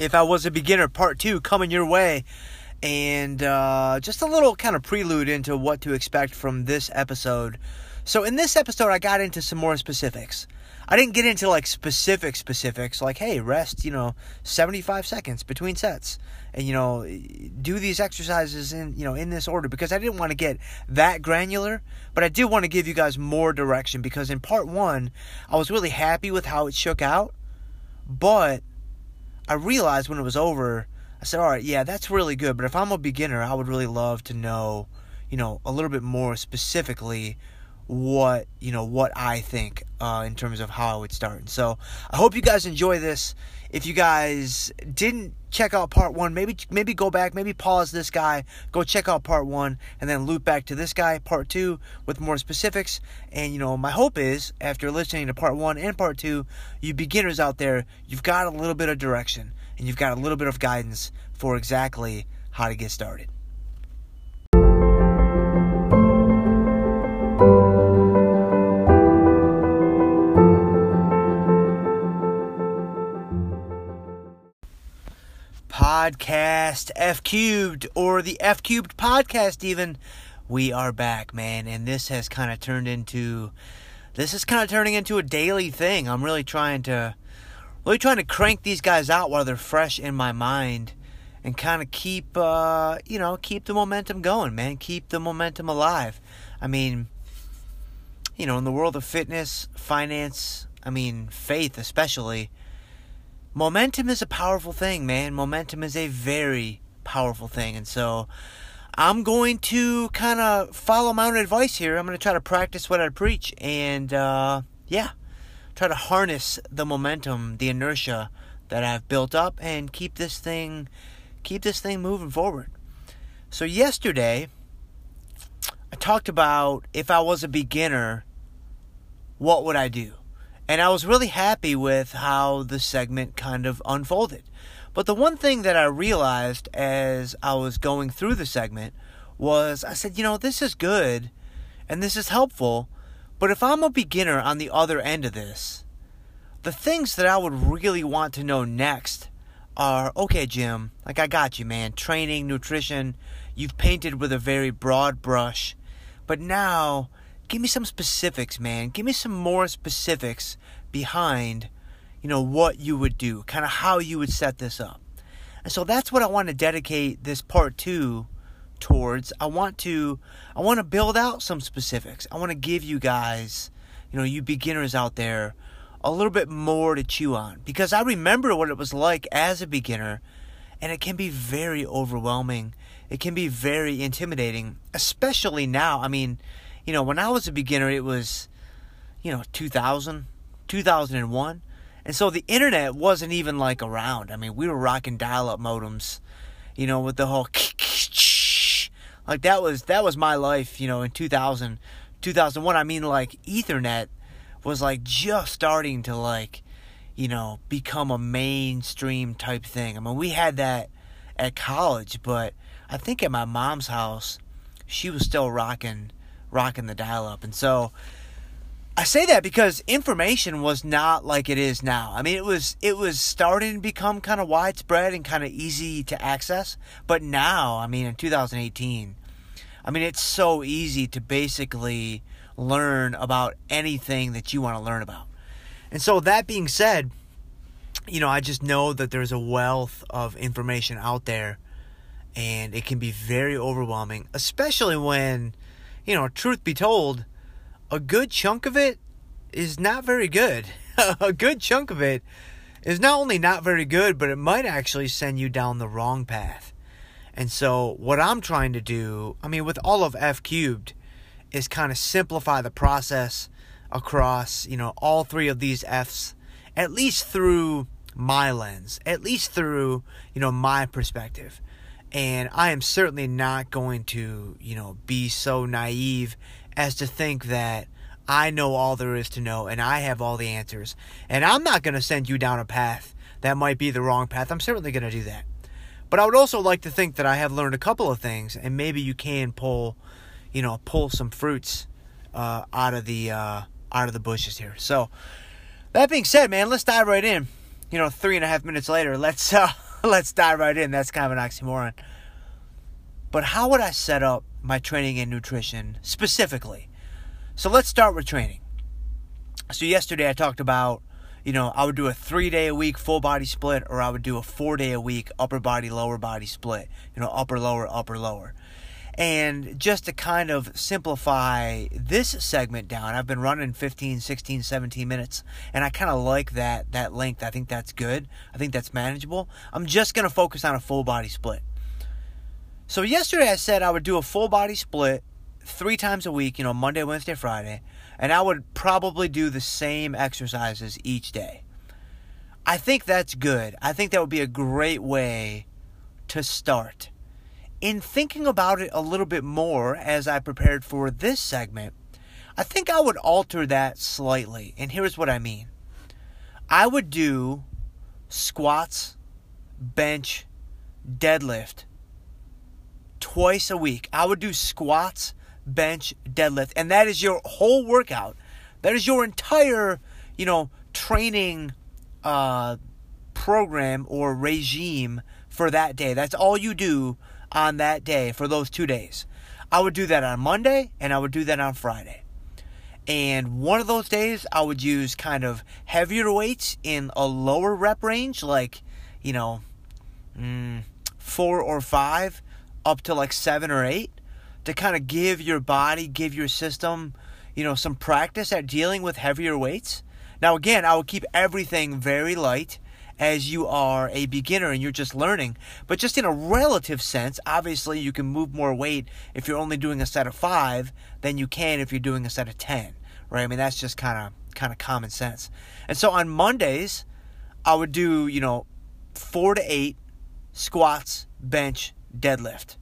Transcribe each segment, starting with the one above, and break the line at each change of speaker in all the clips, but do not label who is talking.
If I Was a Beginner Part 2 coming your way. And uh, just a little kind of prelude into what to expect from this episode. So, in this episode, I got into some more specifics. I didn't get into like specific specifics, like, hey, rest, you know, 75 seconds between sets. And, you know, do these exercises in, you know, in this order because I didn't want to get that granular, but I did want to give you guys more direction because in part one, I was really happy with how it shook out. But I realized when it was over, I said, all right, yeah, that's really good. But if I'm a beginner, I would really love to know, you know, a little bit more specifically what you know what I think uh, in terms of how I would start. So I hope you guys enjoy this. If you guys didn't check out part one, maybe maybe go back, maybe pause this guy, go check out part one, and then loop back to this guy, part two, with more specifics. And you know, my hope is after listening to part one and part two, you beginners out there, you've got a little bit of direction and you've got a little bit of guidance for exactly how to get started. Podcast F cubed or the F cubed podcast even. We are back man and this has kind of turned into this is kind of turning into a daily thing. I'm really trying to really trying to crank these guys out while they're fresh in my mind and kind of keep uh you know keep the momentum going man. Keep the momentum alive. I mean you know in the world of fitness finance I mean faith especially momentum is a powerful thing, man. Momentum is a very powerful thing. And so I'm going to kind of follow my own advice here. I'm going to try to practice what I preach and, uh, yeah, try to harness the momentum, the inertia that I've built up and keep this thing, keep this thing moving forward. So yesterday, I talked about if I was a beginner, what would I do? And I was really happy with how the segment kind of unfolded. But the one thing that I realized as I was going through the segment was I said, you know, this is good and this is helpful, but if I'm a beginner on the other end of this, the things that I would really want to know next are okay, Jim, like I got you, man. Training, nutrition, you've painted with a very broad brush, but now give me some specifics, man. Give me some more specifics behind, you know, what you would do, kind of how you would set this up. And so that's what I want to dedicate this part 2 towards. I want to I want to build out some specifics. I want to give you guys, you know, you beginners out there a little bit more to chew on because I remember what it was like as a beginner and it can be very overwhelming. It can be very intimidating, especially now. I mean, you know, when I was a beginner, it was, you know, 2000, 2001. And so the internet wasn't even like around. I mean, we were rocking dial-up modems, you know, with the whole like that was that was my life, you know, in 2000, 2001. I mean, like Ethernet was like just starting to like, you know, become a mainstream type thing. I mean, we had that at college, but I think at my mom's house, she was still rocking rocking the dial up. And so I say that because information was not like it is now. I mean, it was it was starting to become kind of widespread and kind of easy to access, but now, I mean, in 2018, I mean, it's so easy to basically learn about anything that you want to learn about. And so that being said, you know, I just know that there's a wealth of information out there and it can be very overwhelming, especially when you know, truth be told, a good chunk of it is not very good. a good chunk of it is not only not very good, but it might actually send you down the wrong path. And so, what I'm trying to do, I mean, with all of F cubed, is kind of simplify the process across, you know, all three of these F's, at least through my lens, at least through, you know, my perspective. And I am certainly not going to, you know, be so naive as to think that I know all there is to know and I have all the answers. And I'm not going to send you down a path that might be the wrong path. I'm certainly going to do that. But I would also like to think that I have learned a couple of things and maybe you can pull, you know, pull some fruits uh, out of the uh, out of the bushes here. So that being said, man, let's dive right in. You know, three and a half minutes later, let's uh, let's dive right in. That's kind of an oxymoron. But how would I set up my training and nutrition specifically? So let's start with training. So yesterday I talked about, you know, I would do a three day a week full body split, or I would do a four day a week upper body, lower body split. You know, upper, lower, upper, lower. And just to kind of simplify this segment down, I've been running 15, 16, 17 minutes, and I kind of like that that length. I think that's good. I think that's manageable. I'm just going to focus on a full body split. So yesterday I said I would do a full body split three times a week, you know, Monday, Wednesday, Friday, and I would probably do the same exercises each day. I think that's good. I think that would be a great way to start. In thinking about it a little bit more as I prepared for this segment, I think I would alter that slightly. And here's what I mean I would do squats, bench, deadlift twice a week. I would do squats, bench, deadlift, and that is your whole workout. That is your entire, you know, training uh, program or regime for that day. That's all you do on that day for those two days. I would do that on Monday and I would do that on Friday. And one of those days, I would use kind of heavier weights in a lower rep range, like, you know, mm, four or five up to like seven or eight to kind of give your body, give your system, you know, some practice at dealing with heavier weights. Now, again, I will keep everything very light as you are a beginner and you're just learning. But just in a relative sense, obviously you can move more weight if you're only doing a set of five than you can if you're doing a set of ten. Right? I mean that's just kind of kind of common sense. And so on Mondays, I would do you know four to eight squats, bench, deadlift.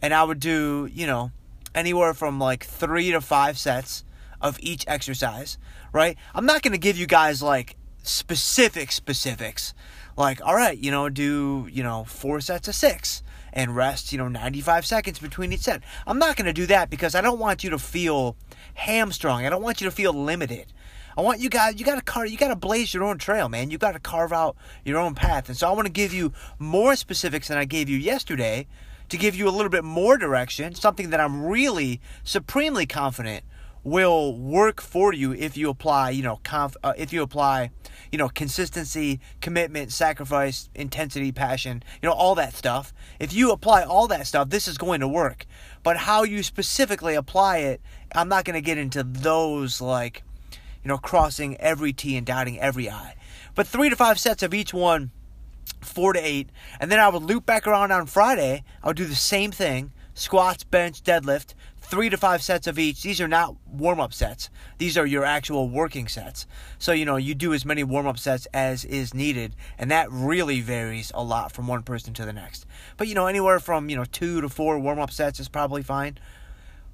And I would do, you know, anywhere from like three to five sets of each exercise, right? I'm not going to give you guys like specific specifics. Like, all right, you know, do, you know, four sets of six and rest, you know, 95 seconds between each set. I'm not going to do that because I don't want you to feel hamstrung. I don't want you to feel limited. I want you guys, you got to carve, you got to blaze your own trail, man. You got to carve out your own path. And so I want to give you more specifics than I gave you yesterday to give you a little bit more direction, something that I'm really supremely confident will work for you if you apply, you know, conf- uh, if you apply, you know, consistency, commitment, sacrifice, intensity, passion, you know, all that stuff. If you apply all that stuff, this is going to work. But how you specifically apply it, I'm not going to get into those like you know, crossing every T and dotting every I. But three to five sets of each one, four to eight. And then I would loop back around on Friday. I would do the same thing squats, bench, deadlift, three to five sets of each. These are not warm up sets, these are your actual working sets. So, you know, you do as many warm up sets as is needed. And that really varies a lot from one person to the next. But, you know, anywhere from, you know, two to four warm up sets is probably fine.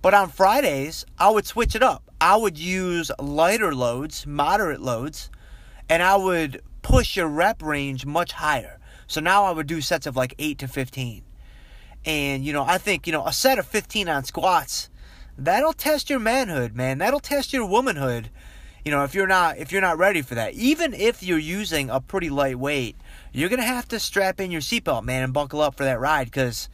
But on Fridays, I would switch it up. I would use lighter loads, moderate loads, and I would push your rep range much higher. So now I would do sets of like 8 to 15. And, you know, I think, you know, a set of 15 on squats, that'll test your manhood, man. That'll test your womanhood. You know, if you're not if you're not ready for that. Even if you're using a pretty light weight, you're to have to strap in your seatbelt, man, and buckle up for that ride cuz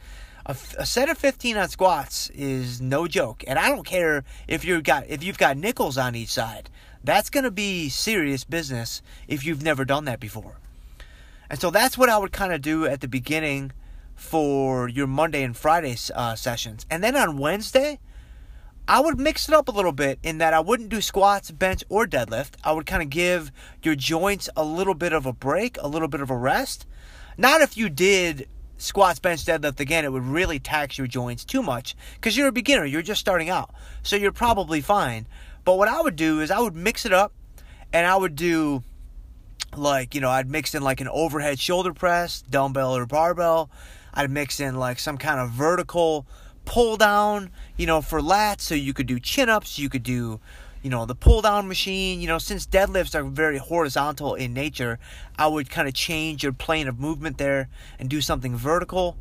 a, a, set of 15 on squats is no joke and i don't care if you've got if you've got nickels on each side that's going to be serious business if you've never done that before and so that's what i would kind of do at the beginning for your monday and friday uh, sessions and then on wednesday I would mix it up a little bit in that I wouldn't do squats, bench, or deadlift. I would kind of give your joints a little bit of a break, a little bit of a rest. Not if you did squats, bench, deadlift, again, it would really tax your joints too much because you're a beginner, you're just starting out. So you're probably fine. But what I would do is I would mix it up and I would do like, you know, I'd mix in like an overhead shoulder press, dumbbell or barbell. I'd mix in like some kind of vertical pull down, you know, for lats. So you could do chin ups, you could do you know, the pull down machine, you know, since deadlifts are very horizontal in nature, I would kind of change your plane of movement there and do something vertical.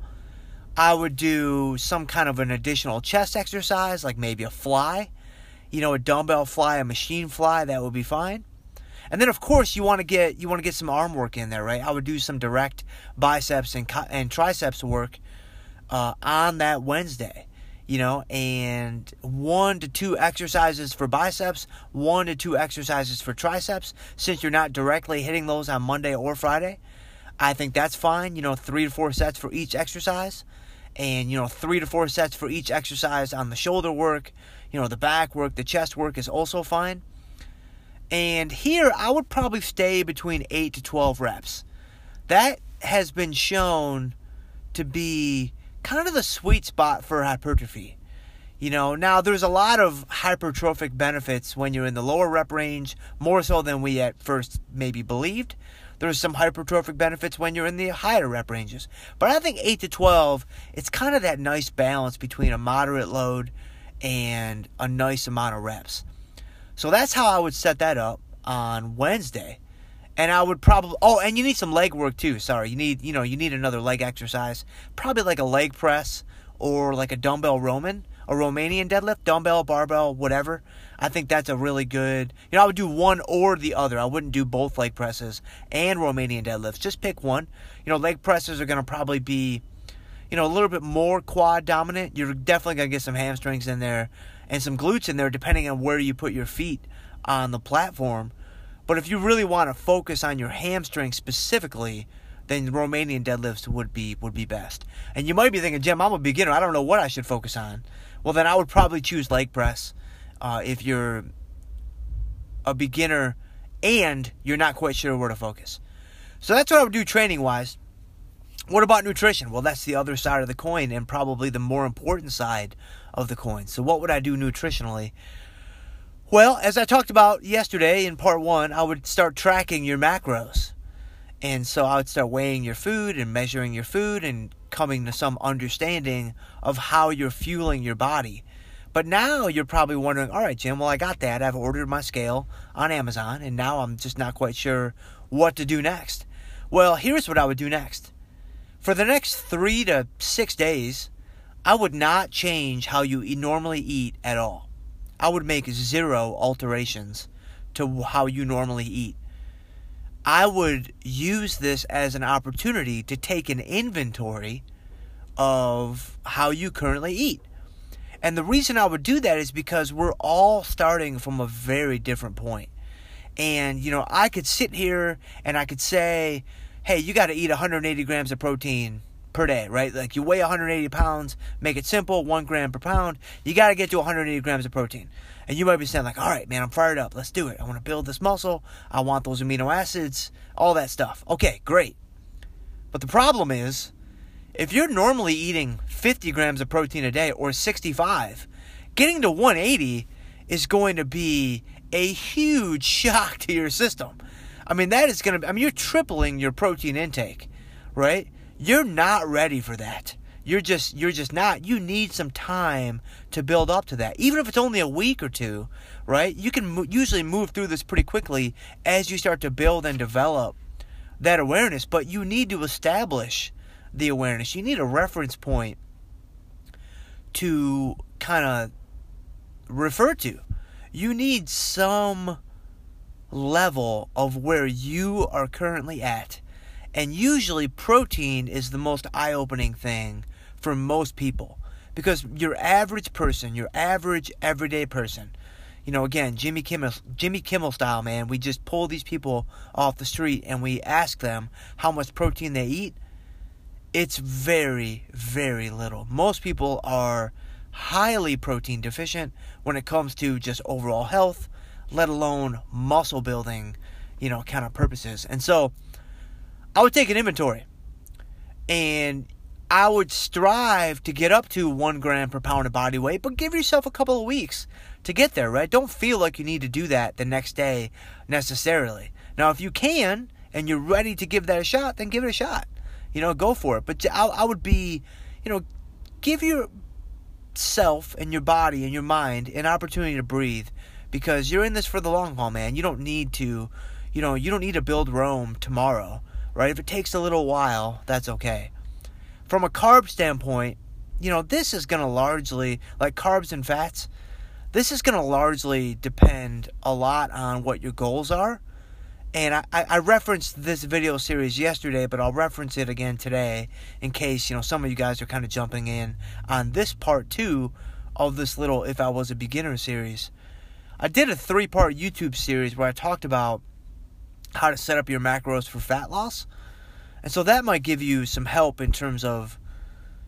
I would do some kind of an additional chest exercise, like maybe a fly, you know, a dumbbell fly, a machine fly, that would be fine. And then of course you want to get you want to get some arm work in there, right? I would do some direct biceps and and triceps work uh, on that Wednesday, you know, and one to two exercises for biceps, one to two exercises for triceps. Since you're not directly hitting those on Monday or Friday, I think that's fine. You know, three to four sets for each exercise, and you know, three to four sets for each exercise on the shoulder work. You know, the back work, the chest work is also fine. And here, I would probably stay between 8 to 12 reps. That has been shown to be kind of the sweet spot for hypertrophy. You know, now there's a lot of hypertrophic benefits when you're in the lower rep range, more so than we at first maybe believed. There's some hypertrophic benefits when you're in the higher rep ranges. But I think 8 to 12, it's kind of that nice balance between a moderate load and a nice amount of reps. So that's how I would set that up on Wednesday. And I would probably oh, and you need some leg work too. Sorry, you need you know you need another leg exercise, probably like a leg press or like a dumbbell Roman, a Romanian deadlift, dumbbell, barbell, whatever. I think that's a really good. You know, I would do one or the other. I wouldn't do both leg presses and Romanian deadlifts. Just pick one. You know, leg presses are going to probably be, you know, a little bit more quad dominant. You're definitely going to get some hamstrings in there and some glutes in there, depending on where you put your feet on the platform. But if you really want to focus on your hamstring specifically, then Romanian deadlifts would be would be best. And you might be thinking, Jim, I'm a beginner. I don't know what I should focus on. Well, then I would probably choose leg press uh, if you're a beginner and you're not quite sure where to focus. So that's what I would do training wise. What about nutrition? Well, that's the other side of the coin and probably the more important side of the coin. So, what would I do nutritionally? Well, as I talked about yesterday in part one, I would start tracking your macros. And so I would start weighing your food and measuring your food and coming to some understanding of how you're fueling your body. But now you're probably wondering, all right, Jim, well, I got that. I've ordered my scale on Amazon, and now I'm just not quite sure what to do next. Well, here's what I would do next. For the next three to six days, I would not change how you normally eat at all. I would make zero alterations to how you normally eat. I would use this as an opportunity to take an inventory of how you currently eat. And the reason I would do that is because we're all starting from a very different point. And, you know, I could sit here and I could say, hey, you got to eat 180 grams of protein per day, right? Like you weigh 180 pounds, make it simple, one gram per pound. You got to get to 180 grams of protein. And you might be saying, like, all right, man, I'm fired up. Let's do it. I want to build this muscle. I want those amino acids, all that stuff. Okay, great. But the problem is, if you're normally eating 50 grams of protein a day or 65, getting to 180 is going to be a huge shock to your system. I mean, that is going to, I mean, you're tripling your protein intake, right? You're not ready for that. You're just you're just not. You need some time to build up to that. Even if it's only a week or two, right? You can mo- usually move through this pretty quickly as you start to build and develop that awareness, but you need to establish the awareness. You need a reference point to kind of refer to. You need some level of where you are currently at and usually, protein is the most eye opening thing for most people because your average person, your average everyday person, you know, again, Jimmy Kimmel, Jimmy Kimmel style, man. We just pull these people off the street and we ask them how much protein they eat. It's very, very little. Most people are highly protein deficient when it comes to just overall health, let alone muscle building, you know, kind of purposes. And so, I would take an inventory and I would strive to get up to one gram per pound of body weight, but give yourself a couple of weeks to get there, right? Don't feel like you need to do that the next day necessarily. Now, if you can and you're ready to give that a shot, then give it a shot. You know, go for it. But I, I would be, you know, give yourself and your body and your mind an opportunity to breathe because you're in this for the long haul, man. You don't need to, you know, you don't need to build Rome tomorrow right? If it takes a little while, that's okay. From a carb standpoint, you know, this is going to largely, like carbs and fats, this is going to largely depend a lot on what your goals are. And I, I referenced this video series yesterday, but I'll reference it again today in case, you know, some of you guys are kind of jumping in on this part two of this little If I Was a Beginner series. I did a three part YouTube series where I talked about how to set up your macros for fat loss. And so that might give you some help in terms of,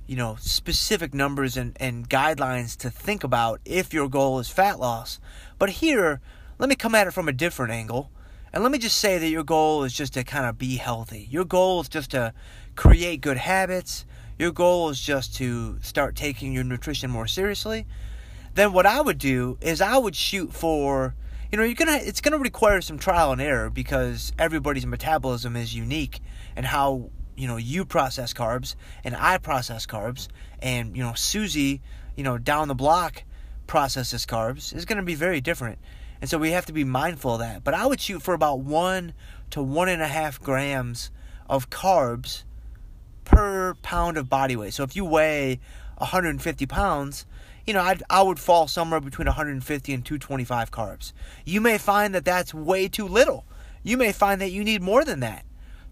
you know, specific numbers and, and guidelines to think about if your goal is fat loss. But here, let me come at it from a different angle. And let me just say that your goal is just to kind of be healthy. Your goal is just to create good habits. Your goal is just to start taking your nutrition more seriously. Then what I would do is I would shoot for you know you're gonna it's gonna require some trial and error because everybody's metabolism is unique and how you know you process carbs and I process carbs. And you know Susie you know down the block processes carbs. Is going to be very different. And so we have to be mindful of that. But I would shoot for about one to one and a half grams of carbs per pound of body weight. So if you weigh 150 pounds you know, I'd, I would fall somewhere between 150 and 225 carbs. You may find that that's way too little. You may find that you need more than that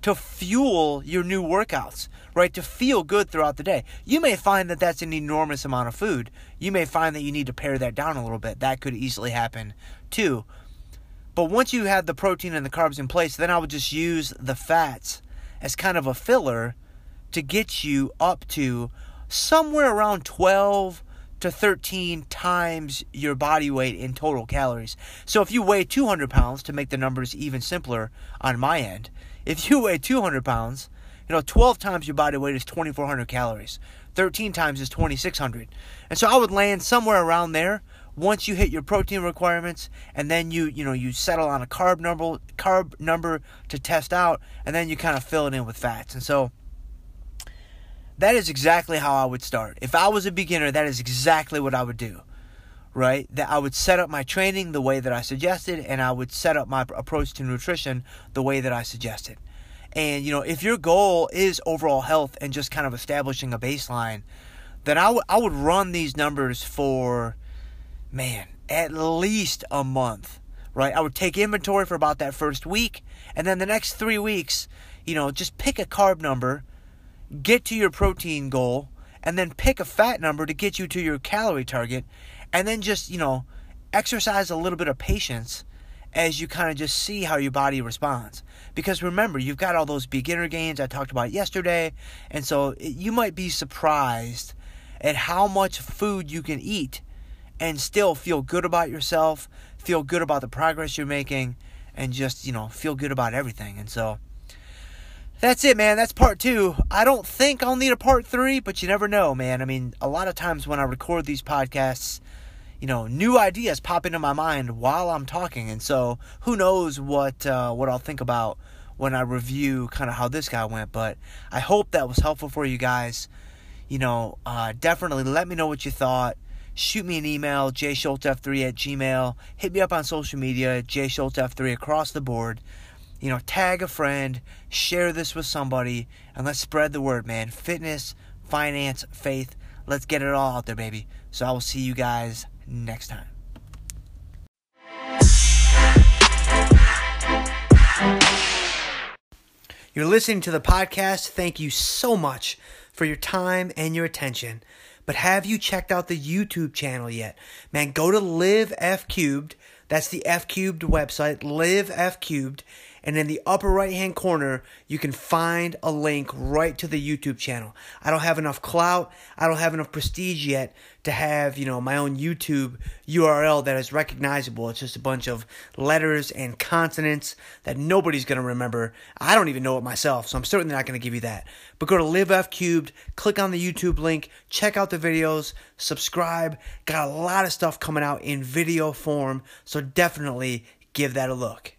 to fuel your new workouts, right? To feel good throughout the day. You may find that that's an enormous amount of food. You may find that you need to pare that down a little bit. That could easily happen too. But once you have the protein and the carbs in place, then I would just use the fats as kind of a filler to get you up to somewhere around 12 to 13 times your body weight in total calories. So if you weigh 200 pounds, to make the numbers even simpler on my end, if you weigh 200 pounds, you know, 12 times your body weight is 2,400 calories. 13 times is 2,600. And so I would land somewhere around there once you hit your protein requirements and then you you know you settle on a carb number carb number to test out and then you kind of fill it in with fats and so that is exactly how I would start. If I was a beginner, that is exactly what I would do. Right? That I would set up my training the way that I suggested and I would set up my approach to nutrition the way that I suggested. And you know, if your goal is overall health and just kind of establishing a baseline, then I, w- I would run these numbers for man, at least a month. Right? I would take inventory for about that first week and then the next 3 weeks, you know, just pick a carb number get to your protein goal, and then pick a fat number to get you to your calorie target, and then just, you know, exercise a little bit of patience as you kind of just see how your body responds. Because remember, you've got all those beginner gains I talked about yesterday, and so you might be surprised at how much food you can eat and still feel good about yourself, feel good about the progress you're making, and just, you know, feel good about everything. And so, that's it, man. That's part two. I don't think I'll need a part three, but you never know, man. I mean, a lot of times when I record these podcasts, you know, new ideas pop into my mind while I'm talking, and so who knows what uh, what I'll think about when I review kind of how this guy went. But I hope that was helpful for you guys. You know, uh, definitely let me know what you thought. Shoot me an email, jschultzf3 at gmail. Hit me up on social media, jschultzf3 across the board you know, tag a friend, share this with somebody, and let's spread the word, man. Fitness, finance, faith, let's get it all out there, baby. So I will see you guys next time. You're listening to the podcast. Thank you so much for your time and your attention. But have you checked out the YouTube channel yet? Man, go to Live F Cubed. That's the F Cubed website, Live F Cubed and in the upper right hand corner, you can find a link right to the YouTube channel. I don't have enough clout, I don't have enough prestige yet to have, you know, my own YouTube URL that is recognizable. It's just a bunch of letters and consonants that nobody's going to remember. I don't even know it myself, so I'm certainly not going to give you that. But go to Live F Cubed, click on the YouTube link, check out the videos, subscribe. Got a lot of stuff coming out in video form, so definitely give that a look.